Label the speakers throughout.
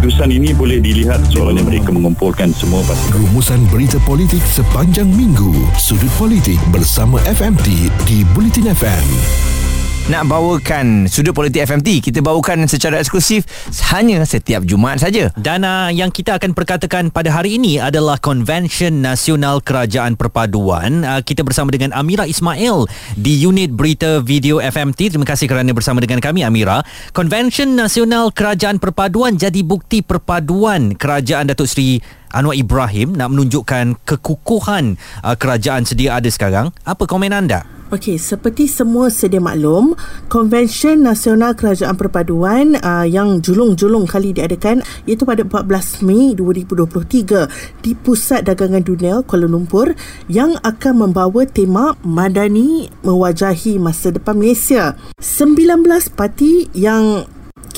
Speaker 1: keputusan ini boleh dilihat seolahnya mereka mengumpulkan semua pasukan.
Speaker 2: Rumusan berita politik sepanjang minggu. Sudut politik bersama FMT di Bulletin FM
Speaker 3: nak bawakan sudut politik FMT kita bawakan secara eksklusif hanya setiap Jumaat saja.
Speaker 4: Dan uh, yang kita akan perkatakan pada hari ini adalah Convention Nasional Kerajaan Perpaduan. Uh, kita bersama dengan Amira Ismail di unit berita video FMT. Terima kasih kerana bersama dengan kami Amira. Convention Nasional Kerajaan Perpaduan jadi bukti perpaduan kerajaan Datuk Seri Anwar Ibrahim nak menunjukkan kekukuhan uh, kerajaan sedia ada sekarang. Apa komen anda?
Speaker 5: Okey, seperti semua sedia maklum, Konvensyen Nasional Kerajaan Perpaduan uh, yang julung-julung kali diadakan iaitu pada 14 Mei 2023 di Pusat Dagangan Dunia Kuala Lumpur yang akan membawa tema Madani Mewajahi Masa Depan Malaysia. 19 parti yang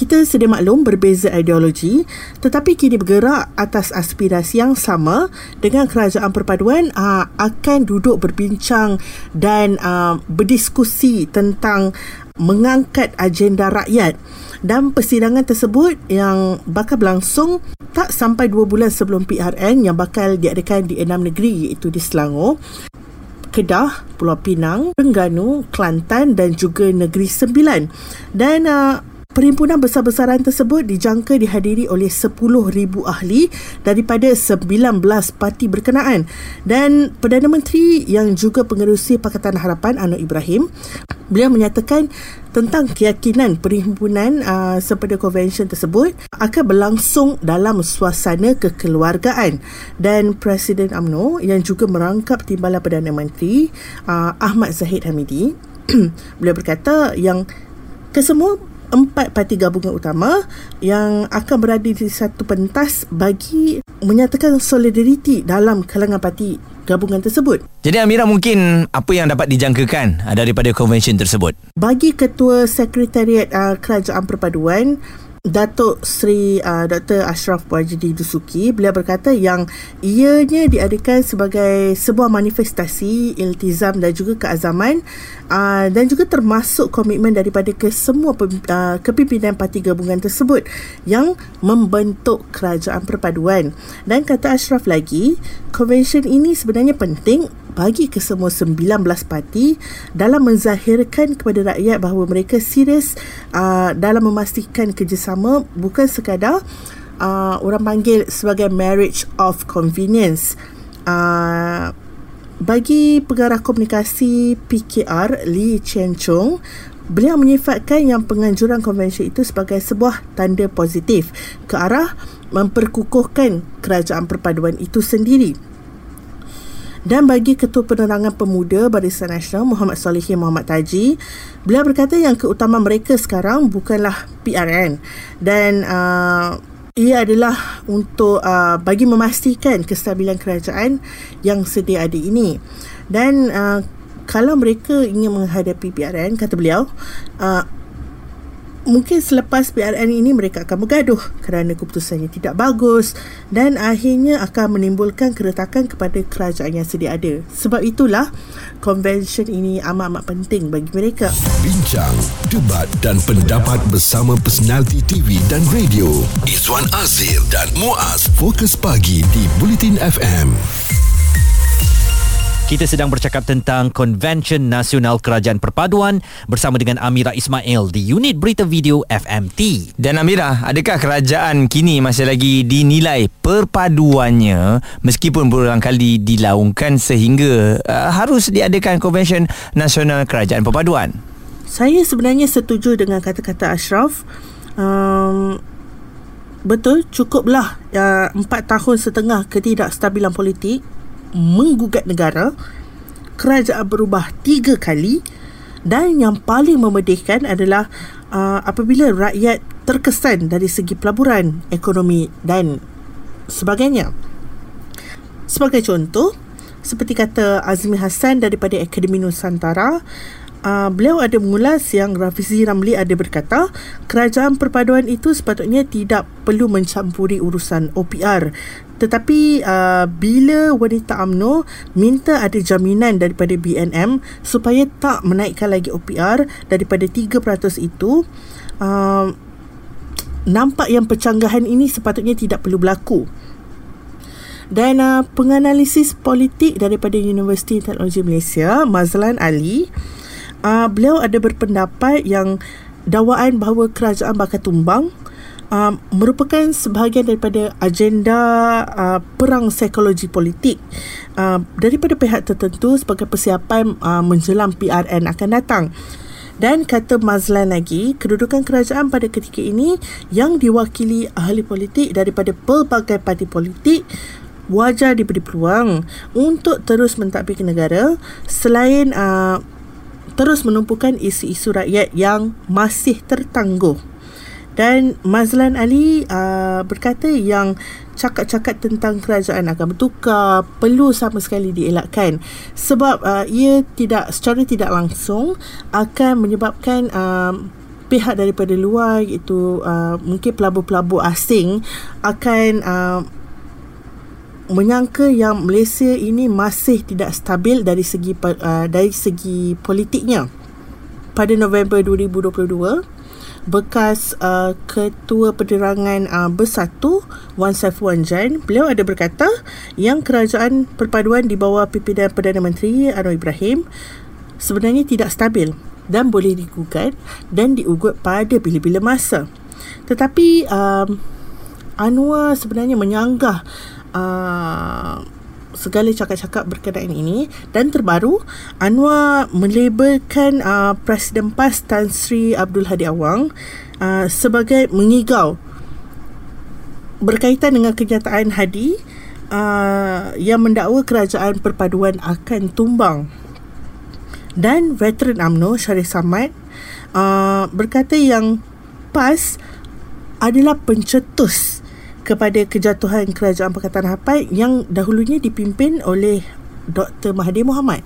Speaker 5: kita sedia maklum berbeza ideologi tetapi kini bergerak atas aspirasi yang sama dengan kerajaan perpaduan uh, akan duduk berbincang dan uh, berdiskusi tentang mengangkat agenda rakyat dan persidangan tersebut yang bakal berlangsung tak sampai dua bulan sebelum PRN yang bakal diadakan di enam negeri iaitu di Selangor Kedah, Pulau Pinang, Terengganu, Kelantan dan juga Negeri Sembilan. Dan uh, Perhimpunan besar-besaran tersebut dijangka dihadiri oleh 10,000 ahli daripada 19 parti berkenaan. Dan Perdana Menteri yang juga pengerusi Pakatan Harapan Anwar Ibrahim beliau menyatakan tentang keyakinan perhimpunan uh, sepada konvensyen tersebut akan berlangsung dalam suasana kekeluargaan. Dan Presiden AMNO yang juga merangkap Timbalan Perdana Menteri uh, Ahmad Zahid Hamidi beliau berkata yang kesemua empat parti gabungan utama yang akan berada di satu pentas bagi menyatakan solidariti dalam kalangan parti gabungan tersebut.
Speaker 3: Jadi Amira mungkin apa yang dapat dijangkakan daripada konvensyen tersebut?
Speaker 5: Bagi Ketua Sekretariat uh, Kerajaan Perpaduan Datuk Seri uh, Dr. Ashraf Wajidi Dusuki beliau berkata yang ianya diadakan sebagai sebuah manifestasi iltizam dan juga keazaman uh, dan juga termasuk komitmen daripada kesemua uh, kepimpinan parti gabungan tersebut yang membentuk kerajaan perpaduan dan kata Ashraf lagi konvensyen ini sebenarnya penting bagi kesemua 19 parti dalam menzahirkan kepada rakyat bahawa mereka serius uh, dalam memastikan kerjasama bukan sekadar uh, orang panggil sebagai marriage of convenience. Uh, bagi pengarah komunikasi PKR Lee Chen Chung Beliau menyifatkan yang penganjuran konvensyen itu sebagai sebuah tanda positif ke arah memperkukuhkan kerajaan perpaduan itu sendiri. Dan bagi Ketua Penerangan Pemuda Barisan Nasional Muhammad Salihin Muhammad Taji, beliau berkata yang keutamaan mereka sekarang bukanlah PRN dan uh, ia adalah untuk uh, bagi memastikan kestabilan kerajaan yang sedia ada ini. Dan uh, kalau mereka ingin menghadapi PRN, kata beliau, uh, mungkin selepas PRN ini mereka akan bergaduh kerana keputusannya tidak bagus dan akhirnya akan menimbulkan keretakan kepada kerajaan yang sedia ada. Sebab itulah konvensyen ini amat-amat penting bagi mereka.
Speaker 2: Bincang, debat dan pendapat bersama personaliti TV dan radio. Izwan Azir dan Muaz Fokus Pagi di Bulletin FM.
Speaker 4: Kita sedang bercakap tentang Convention Nasional Kerajaan Perpaduan bersama dengan Amira Ismail di unit berita video FMT.
Speaker 3: Dan Amira, adakah kerajaan kini masih lagi dinilai perpaduannya meskipun berulang kali dilaungkan sehingga uh, harus diadakan Convention Nasional Kerajaan Perpaduan?
Speaker 5: Saya sebenarnya setuju dengan kata-kata Ashraf. Um, betul, cukuplah uh, empat tahun setengah ketidakstabilan politik menggugat negara kerajaan berubah tiga kali dan yang paling memedihkan adalah uh, apabila rakyat terkesan dari segi pelaburan ekonomi dan sebagainya. Sebagai contoh seperti kata Azmi Hassan daripada Akademi Nusantara uh, beliau ada mengulas yang Rafizi Ramli ada berkata kerajaan perpaduan itu sepatutnya tidak perlu mencampuri urusan OPR tetapi uh, bila wanita AMNO minta ada jaminan daripada BNM supaya tak menaikkan lagi OPR daripada 3% itu uh, nampak yang pencanggahan ini sepatutnya tidak perlu berlaku. Dan uh, penganalisis politik daripada Universiti Teknologi Malaysia, Mazlan Ali, uh, beliau ada berpendapat yang dakwaan bahawa kerajaan bakal tumbang uh, merupakan sebahagian daripada agenda uh, perang psikologi politik uh, daripada pihak tertentu sebagai persiapan uh, menjelang PRN akan datang. Dan kata Mazlan lagi, kedudukan kerajaan pada ketika ini yang diwakili ahli politik daripada pelbagai parti politik wajar diberi peluang untuk terus mentadbir negara selain uh, terus menumpukan isu-isu rakyat yang masih tertangguh. Dan Mazlan Ali uh, berkata yang cakap-cakap tentang kerajaan akan bertukar perlu sama sekali dielakkan sebab uh, ia tidak secara tidak langsung akan menyebabkan uh, pihak daripada luar iaitu uh, mungkin pelabur-pelabur asing akan uh, menyangka yang Malaysia ini masih tidak stabil dari segi uh, dari segi politiknya. Pada November 2022, bekas uh, Ketua Penerangan uh, Bersatu Wan Saifuan Jan, beliau ada berkata yang kerajaan perpaduan di bawah pimpinan Perdana Menteri Anwar Ibrahim sebenarnya tidak stabil dan boleh digugat dan diugut pada bila-bila masa. Tetapi um, Anwar sebenarnya menyanggah uh, segala cakap-cakap berkenaan ini. Dan terbaru Anwar melabelkan uh, Presiden PAS Tan Sri Abdul Hadi Awang uh, sebagai mengigau berkaitan dengan kenyataan Hadi uh, yang mendakwa kerajaan perpaduan akan tumbang. Dan veteran AMNO Syarif Samad uh, berkata yang PAS adalah pencetus kepada kejatuhan kerajaan Pakatan Harapan yang dahulunya dipimpin oleh Dr. Mahathir Mohamad.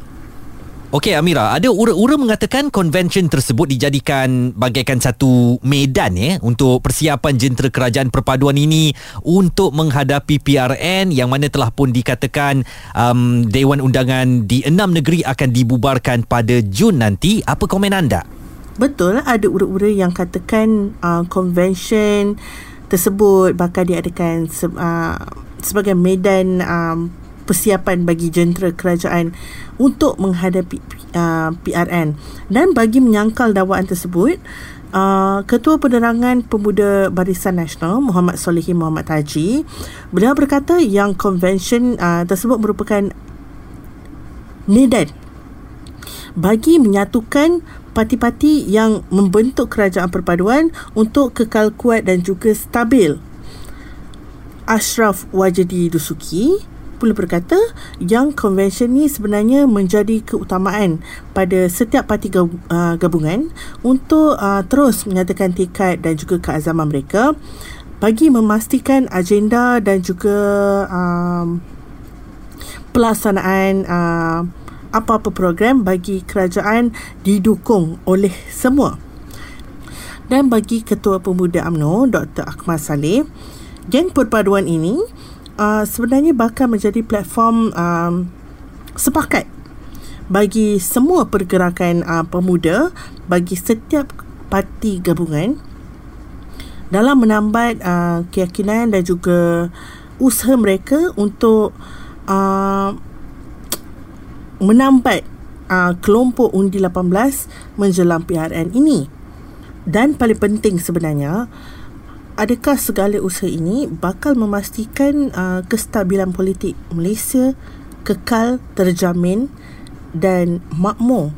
Speaker 4: Okey Amira, ada ura-ura mengatakan konvensyen tersebut dijadikan bagaikan satu medan ya untuk persiapan jentera kerajaan perpaduan ini untuk menghadapi PRN yang mana telah pun dikatakan um, Dewan Undangan di enam negeri akan dibubarkan pada Jun nanti. Apa komen anda?
Speaker 5: Betul, ada ura-ura yang katakan uh, konvensyen tersebut bakal diadakan se, uh, sebagai medan um, persiapan bagi jentera kerajaan untuk menghadapi uh, PRN dan bagi menyangkal dakwaan tersebut Uh, Ketua Penerangan Pemuda Barisan Nasional Muhammad Solihi Muhammad Taji beliau berkata yang konvensyen uh, tersebut merupakan medan bagi menyatukan parti-parti yang membentuk kerajaan perpaduan untuk kekal kuat dan juga stabil. Ashraf Wajdi Dusuki pula berkata yang konvensyen ini sebenarnya menjadi keutamaan pada setiap parti uh, gabungan untuk uh, terus menyatakan tekad dan juga keazaman mereka bagi memastikan agenda dan juga um, pelaksanaan uh, apa-apa program bagi kerajaan didukung oleh semua. Dan bagi Ketua Pemuda AMNO Dr. Akmal Saleh, geng perpaduan ini uh, sebenarnya bakal menjadi platform um, sepakat bagi semua pergerakan uh, pemuda bagi setiap parti gabungan dalam menambat uh, keyakinan dan juga usaha mereka untuk uh, menambat uh, kelompok undi 18 menjelang PRN ini. Dan paling penting sebenarnya, adakah segala usaha ini bakal memastikan uh, kestabilan politik Malaysia kekal terjamin dan makmur?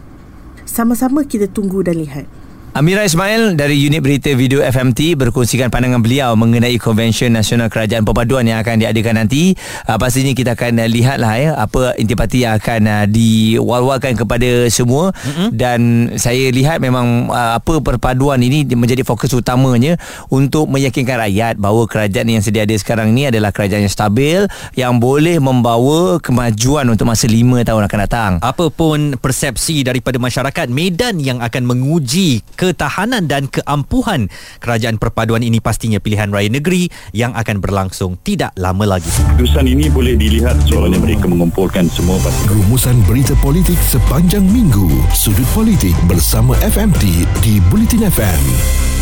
Speaker 5: Sama-sama kita tunggu dan lihat.
Speaker 3: Amira Ismail dari unit berita video FMT berkongsikan pandangan beliau mengenai Konvensyen Nasional Kerajaan Perpaduan yang akan diadakan nanti. Uh, pastinya kita akan uh, lihatlah ya apa intipati yang akan uh, diwal-walkan kepada semua mm-hmm. dan saya lihat memang uh, apa perpaduan ini menjadi fokus utamanya untuk meyakinkan rakyat bahawa kerajaan yang sedia ada sekarang ini adalah kerajaan yang stabil yang boleh membawa kemajuan untuk masa lima tahun akan datang.
Speaker 4: Apapun persepsi daripada masyarakat medan yang akan menguji ke ketahanan dan keampuhan kerajaan perpaduan ini pastinya pilihan raya negeri yang akan berlangsung tidak lama lagi.
Speaker 1: Keputusan ini boleh dilihat soalnya mereka mengumpulkan semua parti.
Speaker 2: Rumusan berita politik sepanjang minggu. Sudut politik bersama FMT di Bulletin FM.